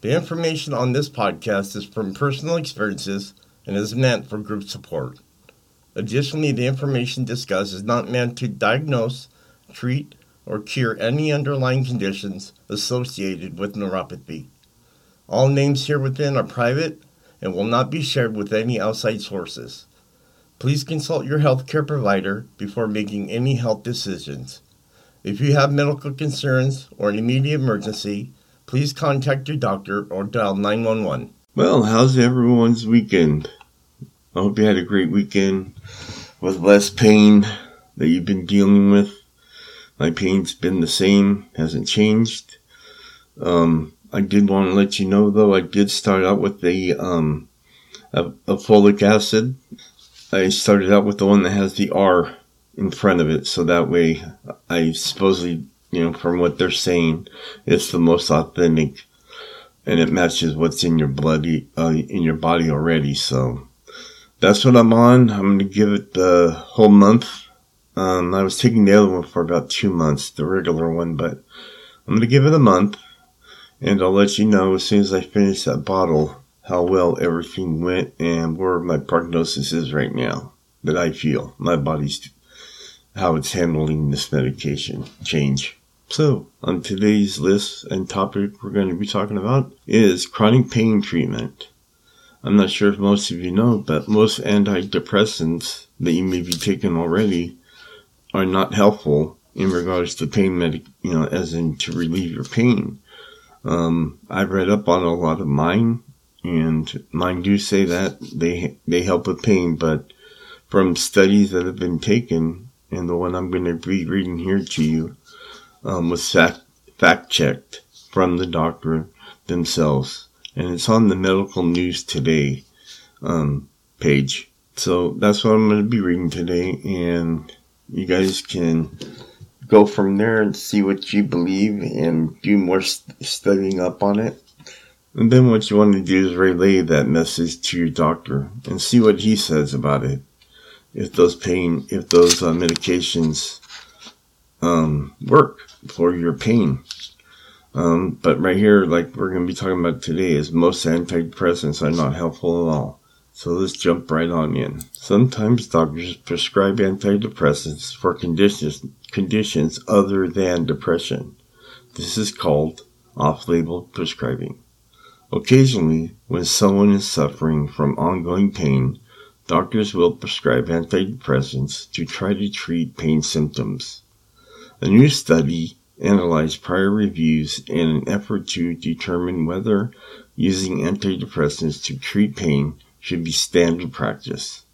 The information on this podcast is from personal experiences and is meant for group support. Additionally, the information discussed is not meant to diagnose, treat, or cure any underlying conditions associated with neuropathy. All names here within are private and will not be shared with any outside sources. Please consult your healthcare provider before making any health decisions. If you have medical concerns or an immediate emergency, please contact your doctor or dial 911. Well, how's everyone's weekend? I hope you had a great weekend with less pain that you've been dealing with. My pain's been the same, hasn't changed. Um, I did want to let you know though, I did start out with the um, a, a folic acid. I started out with the one that has the R in front of it, so that way I supposedly you know, from what they're saying, it's the most authentic, and it matches what's in your bloody uh, in your body already. So that's what I'm on. I'm gonna give it the whole month. Um, I was taking the other one for about two months, the regular one, but I'm gonna give it a month, and I'll let you know as soon as I finish that bottle how well everything went and where my prognosis is right now that I feel my body's how it's handling this medication change. So, on today's list and topic we're going to be talking about is chronic pain treatment. I'm not sure if most of you know, but most antidepressants that you may be taking already are not helpful in regards to pain medic, you know, as in to relieve your pain. Um, I've read up on a lot of mine, and mine do say that they they help with pain, but from studies that have been taken, and the one I'm going to be reading here to you, um, was fact, fact checked from the doctor themselves. And it's on the Medical News Today um, page. So that's what I'm going to be reading today. And you guys can go from there and see what you believe and do more st- studying up on it. And then what you want to do is relay that message to your doctor and see what he says about it. If those pain, if those uh, medications um, work for your pain. Um, but right here, like we're going to be talking about today, is most antidepressants are not helpful at all. So let's jump right on in. Sometimes doctors prescribe antidepressants for conditions conditions other than depression. This is called off-label prescribing. Occasionally, when someone is suffering from ongoing pain, doctors will prescribe antidepressants to try to treat pain symptoms. A new study analyzed prior reviews in an effort to determine whether using antidepressants to treat pain should be standard practice.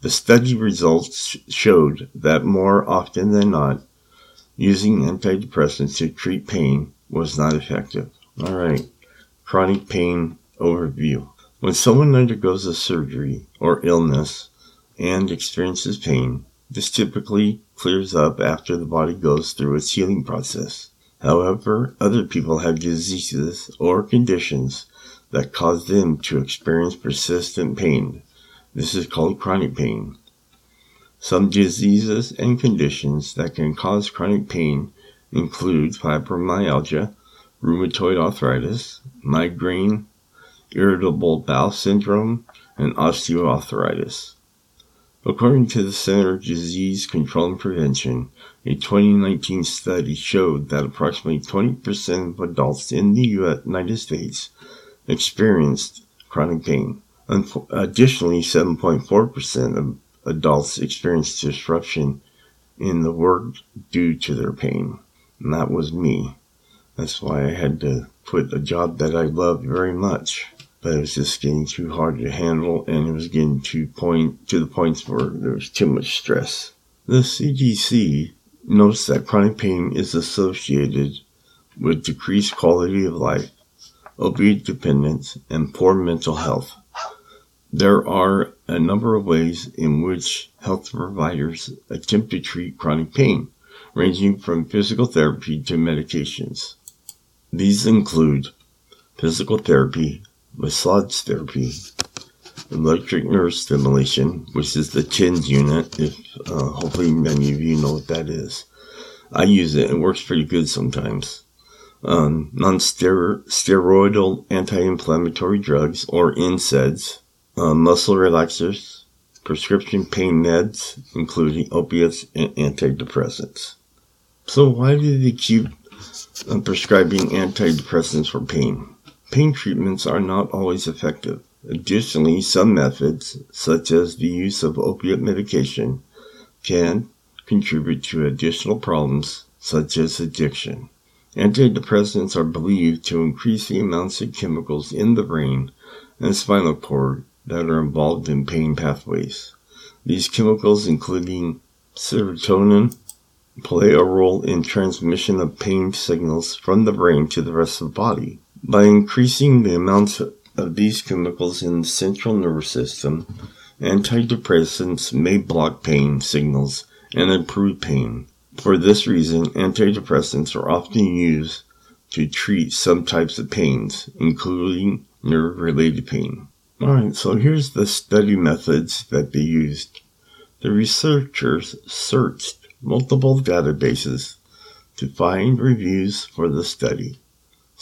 The study results showed that more often than not, using antidepressants to treat pain was not effective. All right, chronic pain overview. When someone undergoes a surgery or illness and experiences pain, this typically clears up after the body goes through its healing process. However, other people have diseases or conditions that cause them to experience persistent pain. This is called chronic pain. Some diseases and conditions that can cause chronic pain include fibromyalgia, rheumatoid arthritis, migraine, irritable bowel syndrome, and osteoarthritis. According to the Center for Disease Control and Prevention, a 2019 study showed that approximately 20% of adults in the United States experienced chronic pain. Additionally, 7.4% of adults experienced disruption in the work due to their pain. And that was me. That's why I had to quit a job that I loved very much but it was just getting too hard to handle and it was getting to point to the points where there was too much stress. The CDC notes that chronic pain is associated with decreased quality of life, opiate dependence, and poor mental health. There are a number of ways in which health providers attempt to treat chronic pain, ranging from physical therapy to medications. These include physical therapy, massage therapy, electric nerve stimulation, which is the TENS unit, if uh, hopefully many of you know what that is. I use it, it works pretty good sometimes. Um, non-steroidal anti-inflammatory drugs, or NSAIDs, uh, muscle relaxers, prescription pain meds, including opiates and antidepressants. So why do they keep uh, prescribing antidepressants for pain? Pain treatments are not always effective. Additionally, some methods, such as the use of opiate medication, can contribute to additional problems such as addiction. Antidepressants are believed to increase the amounts of chemicals in the brain and spinal cord that are involved in pain pathways. These chemicals, including serotonin, play a role in transmission of pain signals from the brain to the rest of the body. By increasing the amounts of these chemicals in the central nervous system, antidepressants may block pain signals and improve pain. For this reason, antidepressants are often used to treat some types of pains, including nerve related pain. Alright, so here's the study methods that they used. The researchers searched multiple databases to find reviews for the study.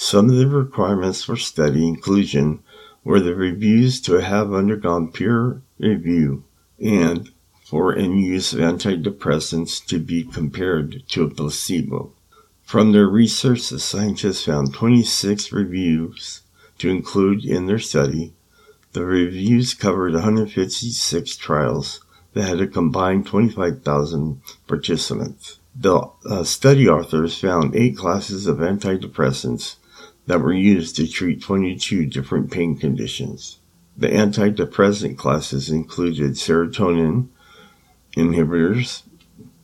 Some of the requirements for study inclusion were the reviews to have undergone peer review and for any use of antidepressants to be compared to a placebo. From their research, the scientists found 26 reviews to include in their study. The reviews covered 156 trials that had a combined 25,000 participants. The uh, study authors found eight classes of antidepressants that were used to treat 22 different pain conditions. The antidepressant classes included serotonin inhibitors,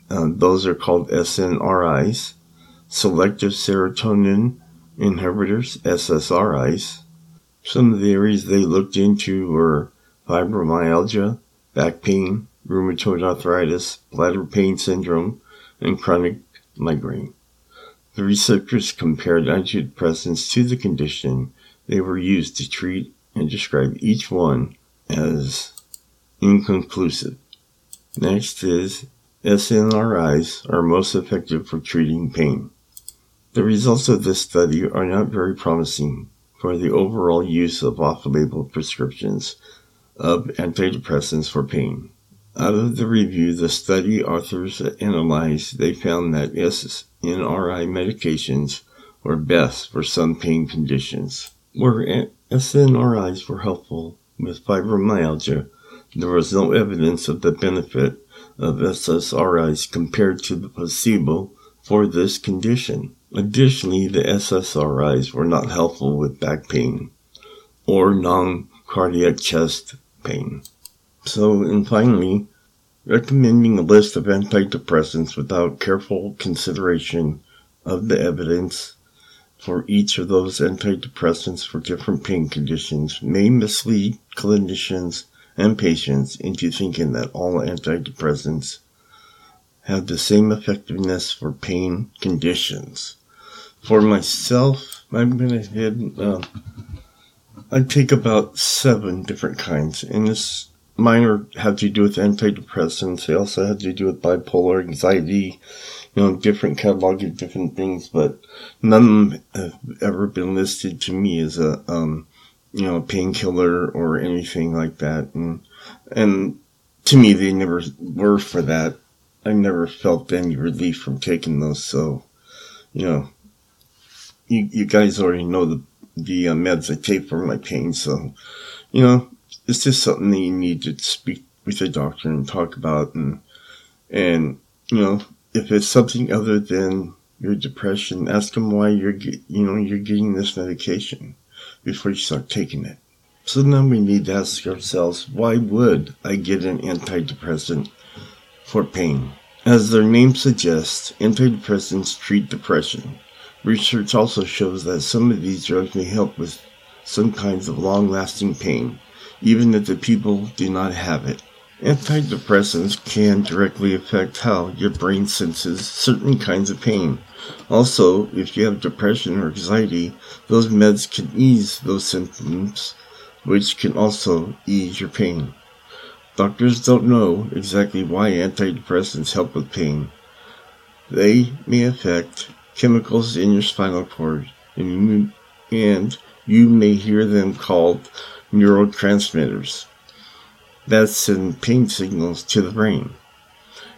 uh, those are called SNRIs, selective serotonin inhibitors, SSRIs. Some of the areas they looked into were fibromyalgia, back pain, rheumatoid arthritis, bladder pain syndrome, and chronic migraine. The researchers compared antidepressants to the condition they were used to treat and described each one as inconclusive. Next is SNRIs are most effective for treating pain. The results of this study are not very promising for the overall use of off-label prescriptions of antidepressants for pain. Out of the review the study authors analyzed, they found that SNRI medications were best for some pain conditions. Where SNRIs were helpful with fibromyalgia, there was no evidence of the benefit of SSRIs compared to the placebo for this condition. Additionally, the SSRIs were not helpful with back pain or non cardiac chest pain. So, and finally, recommending a list of antidepressants without careful consideration of the evidence for each of those antidepressants for different pain conditions may mislead clinicians and patients into thinking that all antidepressants have the same effectiveness for pain conditions. For myself, I'm going to head, uh, I take about seven different kinds, and this minor have to do with antidepressants. They also have to do with bipolar anxiety, you know, different catalog of different things, but none of them have ever been listed to me as a, um, you know, painkiller or anything like that. And, and to me, they never were for that. I never felt any relief from taking those. So, you know, you, you guys already know the, the uh, meds I take for my pain. So, you know, it's just something that you need to speak with your doctor and talk about? And and you know if it's something other than your depression ask them why you're get, you know you're getting this medication before you start taking it. So then we need to ask ourselves why would i get an antidepressant for pain? As their name suggests antidepressants treat depression. Research also shows that some of these drugs may help with some kinds of long lasting pain, even if the people do not have it. Antidepressants can directly affect how your brain senses certain kinds of pain. Also, if you have depression or anxiety, those meds can ease those symptoms, which can also ease your pain. Doctors don't know exactly why antidepressants help with pain. They may affect chemicals in your spinal cord, and you, may hear them called neurotransmitters that send pain signals to the brain.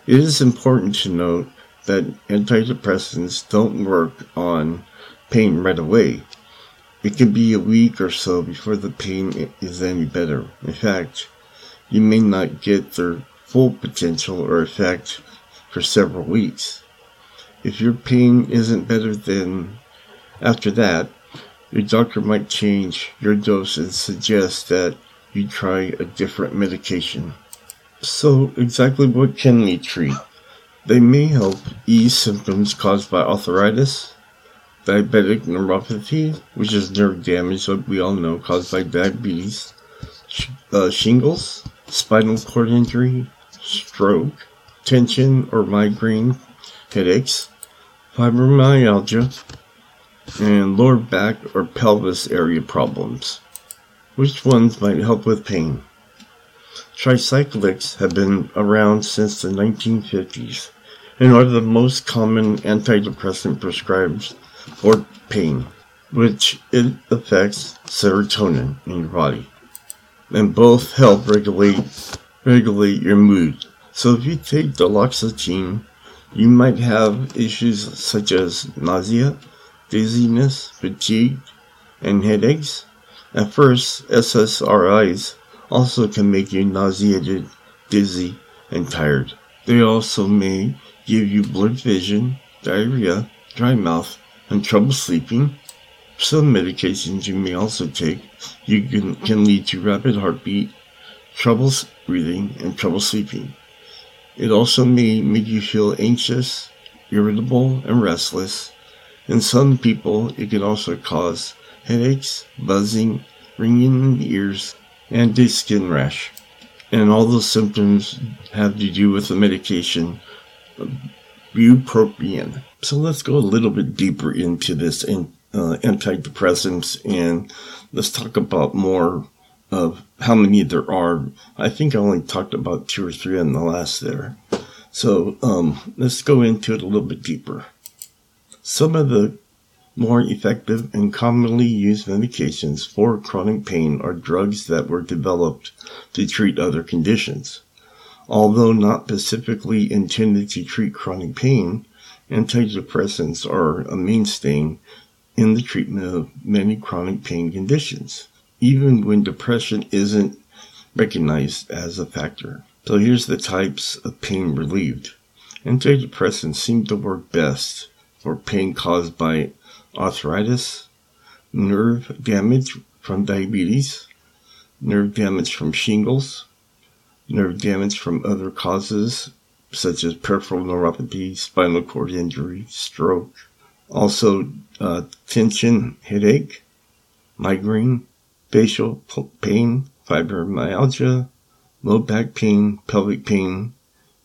It is important to note that antidepressants don't work on pain right away. It can be a week or so before the pain is any better. In fact, you may not get their full potential or effect for several weeks. If your pain isn't better then after that, your doctor might change your dose and suggest that you try a different medication. So, exactly what can they treat? They may help ease symptoms caused by arthritis, diabetic neuropathy, which is nerve damage, that we all know, caused by diabetes, sh- uh, shingles, spinal cord injury, stroke, tension or migraine, headaches, fibromyalgia, and lower back or pelvis area problems. Which ones might help with pain? Tricyclics have been around since the 1950s and are the most common antidepressant prescribed for pain, which it affects serotonin in your body. And both help regulate regulate your mood. So if you take duloxetine, you might have issues such as nausea, dizziness, fatigue, and headaches. At first, SSRIs also can make you nauseated, dizzy, and tired. They also may give you blurred vision, diarrhea, dry mouth, and trouble sleeping. Some medications you may also take you can, can lead to rapid heartbeat, trouble breathing, and trouble sleeping. It also may make you feel anxious, irritable, and restless. In some people, it can also cause headaches, buzzing, ringing in the ears, and a skin rash. And all those symptoms have to do with the medication bupropion. So let's go a little bit deeper into this in, uh, antidepressants and let's talk about more of how many there are. I think I only talked about two or three in the last there. So um, let's go into it a little bit deeper. Some of the more effective and commonly used medications for chronic pain are drugs that were developed to treat other conditions. Although not specifically intended to treat chronic pain, antidepressants are a mainstay in the treatment of many chronic pain conditions, even when depression isn't recognized as a factor. So here's the types of pain relieved. Antidepressants seem to work best for pain caused by arthritis, nerve damage from diabetes, nerve damage from shingles, nerve damage from other causes such as peripheral neuropathy, spinal cord injury, stroke, also uh, tension, headache, migraine, facial pain, fibromyalgia, low back pain, pelvic pain,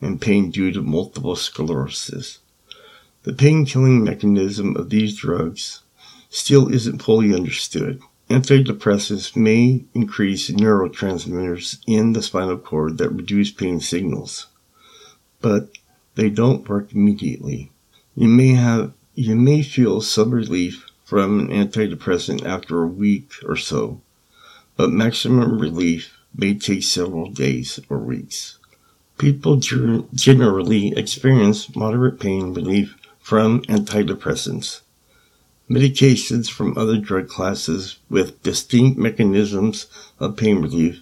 and pain due to multiple sclerosis. The pain killing mechanism of these drugs still isn't fully understood. Antidepressants may increase neurotransmitters in the spinal cord that reduce pain signals, but they don't work immediately. You may have you may feel some relief from an antidepressant after a week or so, but maximum relief may take several days or weeks. People generally experience moderate pain relief from antidepressants. Medications from other drug classes with distinct mechanisms of pain relief,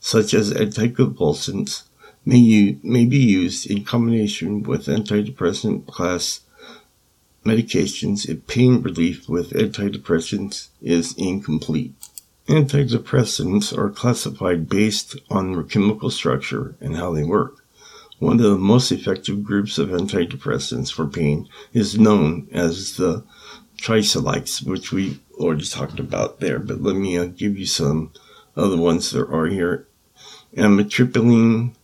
such as anticonvulsants, may, u- may be used in combination with antidepressant class medications if pain relief with antidepressants is incomplete. Antidepressants are classified based on their chemical structure and how they work. One of the most effective groups of antidepressants for pain is known as the tricylites, which we already talked about there, but let me uh, give you some other ones that are here. Amitriptyline,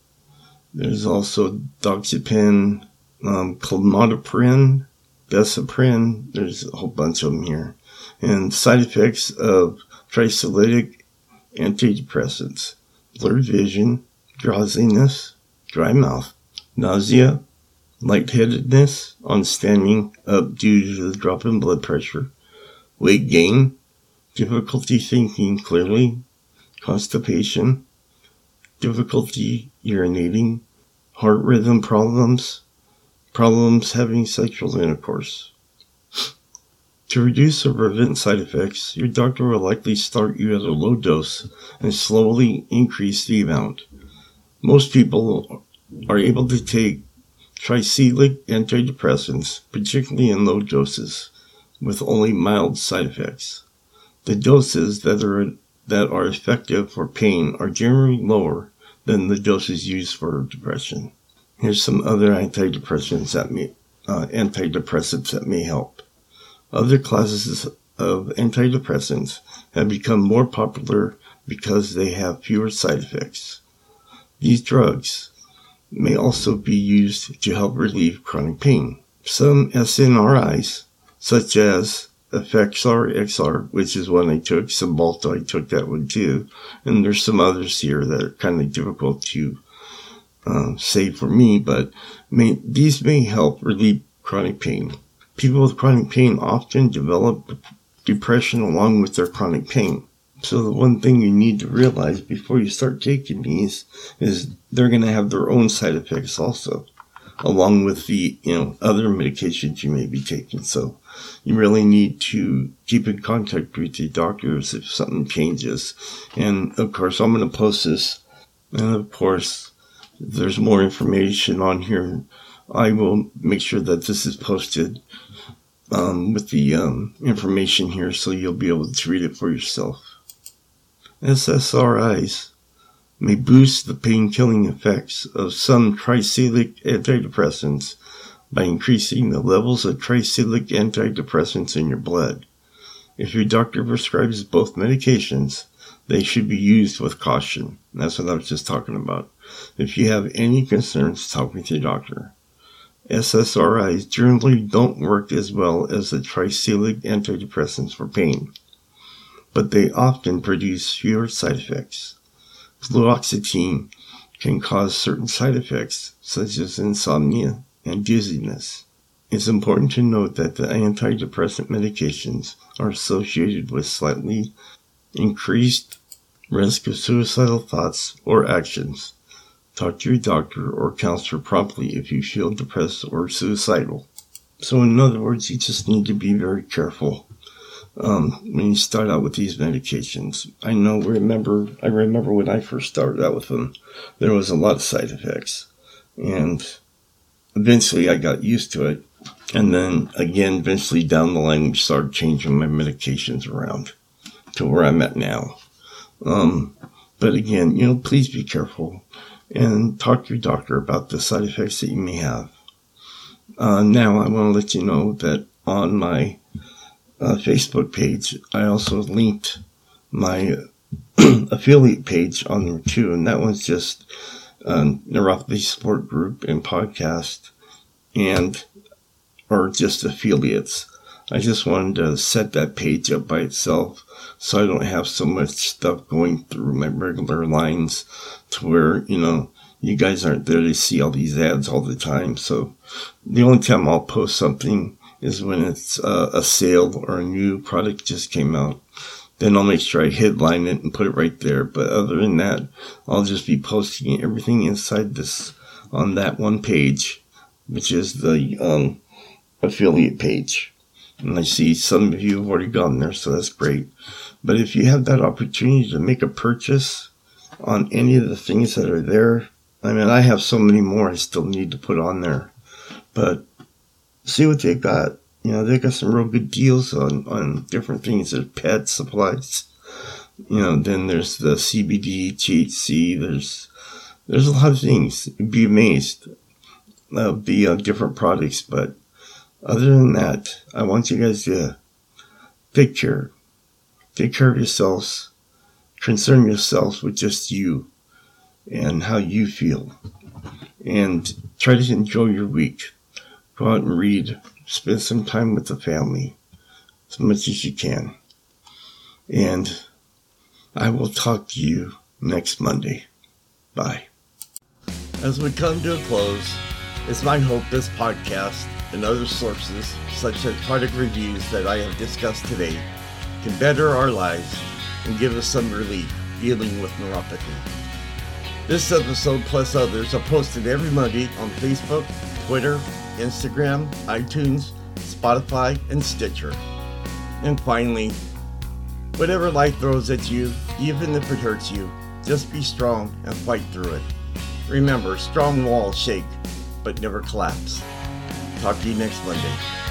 there's also doxepin, um, clomidoprin, desiprin, there's a whole bunch of them here. And side effects of tricylitic antidepressants, blurred vision, drowsiness, dry mouth, nausea, lightheadedness on standing up due to the drop in blood pressure, weight gain, difficulty thinking clearly, constipation, difficulty urinating, heart rhythm problems, problems having sexual intercourse. To reduce or prevent side effects, your doctor will likely start you at a low dose and slowly increase the amount. Most people are able to take tricyclic antidepressants, particularly in low doses, with only mild side effects. The doses that are that are effective for pain are generally lower than the doses used for depression. Here's some other antidepressants that may uh, antidepressants that may help. Other classes of antidepressants have become more popular because they have fewer side effects. These drugs may also be used to help relieve chronic pain. Some SNRIs, such as Effexor XR, which is one I took, Cymbalta, I took that one too, and there's some others here that are kind of difficult to uh, say for me, but may, these may help relieve chronic pain. People with chronic pain often develop depression along with their chronic pain. So the one thing you need to realize before you start taking these is they're going to have their own side effects also, along with the, you know, other medications you may be taking. So you really need to keep in contact with your doctors if something changes. And of course, I'm going to post this. And of course, there's more information on here I will make sure that this is posted um, with the um, information here so you'll be able to read it for yourself. SSRIs may boost the pain killing effects of some tricyclic antidepressants by increasing the levels of tricyclic antidepressants in your blood. If your doctor prescribes both medications, they should be used with caution. That's what I was just talking about. If you have any concerns, talk with your doctor. SSRIs generally don't work as well as the tricyclic antidepressants for pain, but they often produce fewer side effects. Fluoxetine can cause certain side effects, such as insomnia and dizziness. It's important to note that the antidepressant medications are associated with slightly increased risk of suicidal thoughts or actions Talk to your doctor or counselor promptly if you feel depressed or suicidal. So, in other words, you just need to be very careful um, when you start out with these medications. I know, remember, I remember when I first started out with them, there was a lot of side effects, and eventually I got used to it. And then again, eventually down the line, we started changing my medications around to where I'm at now. Um, but again, you know, please be careful and talk to your doctor about the side effects that you may have. Uh, now, I want to let you know that on my uh, Facebook page, I also linked my affiliate page on there too, and that was just um, neuropathy support group and podcast, and or just affiliates. I just wanted to set that page up by itself so I don't have so much stuff going through my regular lines to where, you know, you guys aren't there to see all these ads all the time. So the only time I'll post something is when it's uh, a sale or a new product just came out. Then I'll make sure I headline it and put it right there. But other than that, I'll just be posting everything inside this on that one page, which is the um, affiliate page. And I see some of you have already gone there, so that's great. But if you have that opportunity to make a purchase on any of the things that are there, I mean, I have so many more I still need to put on there. But see what they got. You know, they got some real good deals on, on different things. There's pet supplies. You know, then there's the CBD, THC. There's there's a lot of things. You'd be amazed of the uh, different products, but other than that, I want you guys to take care. Take care of yourselves. Concern yourselves with just you and how you feel. And try to enjoy your week. Go out and read. Spend some time with the family as much as you can. And I will talk to you next Monday. Bye. As we come to a close, it's my hope this podcast and other sources, such as product reviews that I have discussed today, can better our lives and give us some relief dealing with neuropathy. This episode, plus others, are posted every Monday on Facebook, Twitter, Instagram, iTunes, Spotify, and Stitcher. And finally, whatever life throws at you, even if it hurts you, just be strong and fight through it. Remember, strong walls shake, but never collapse. Talk to you next Monday.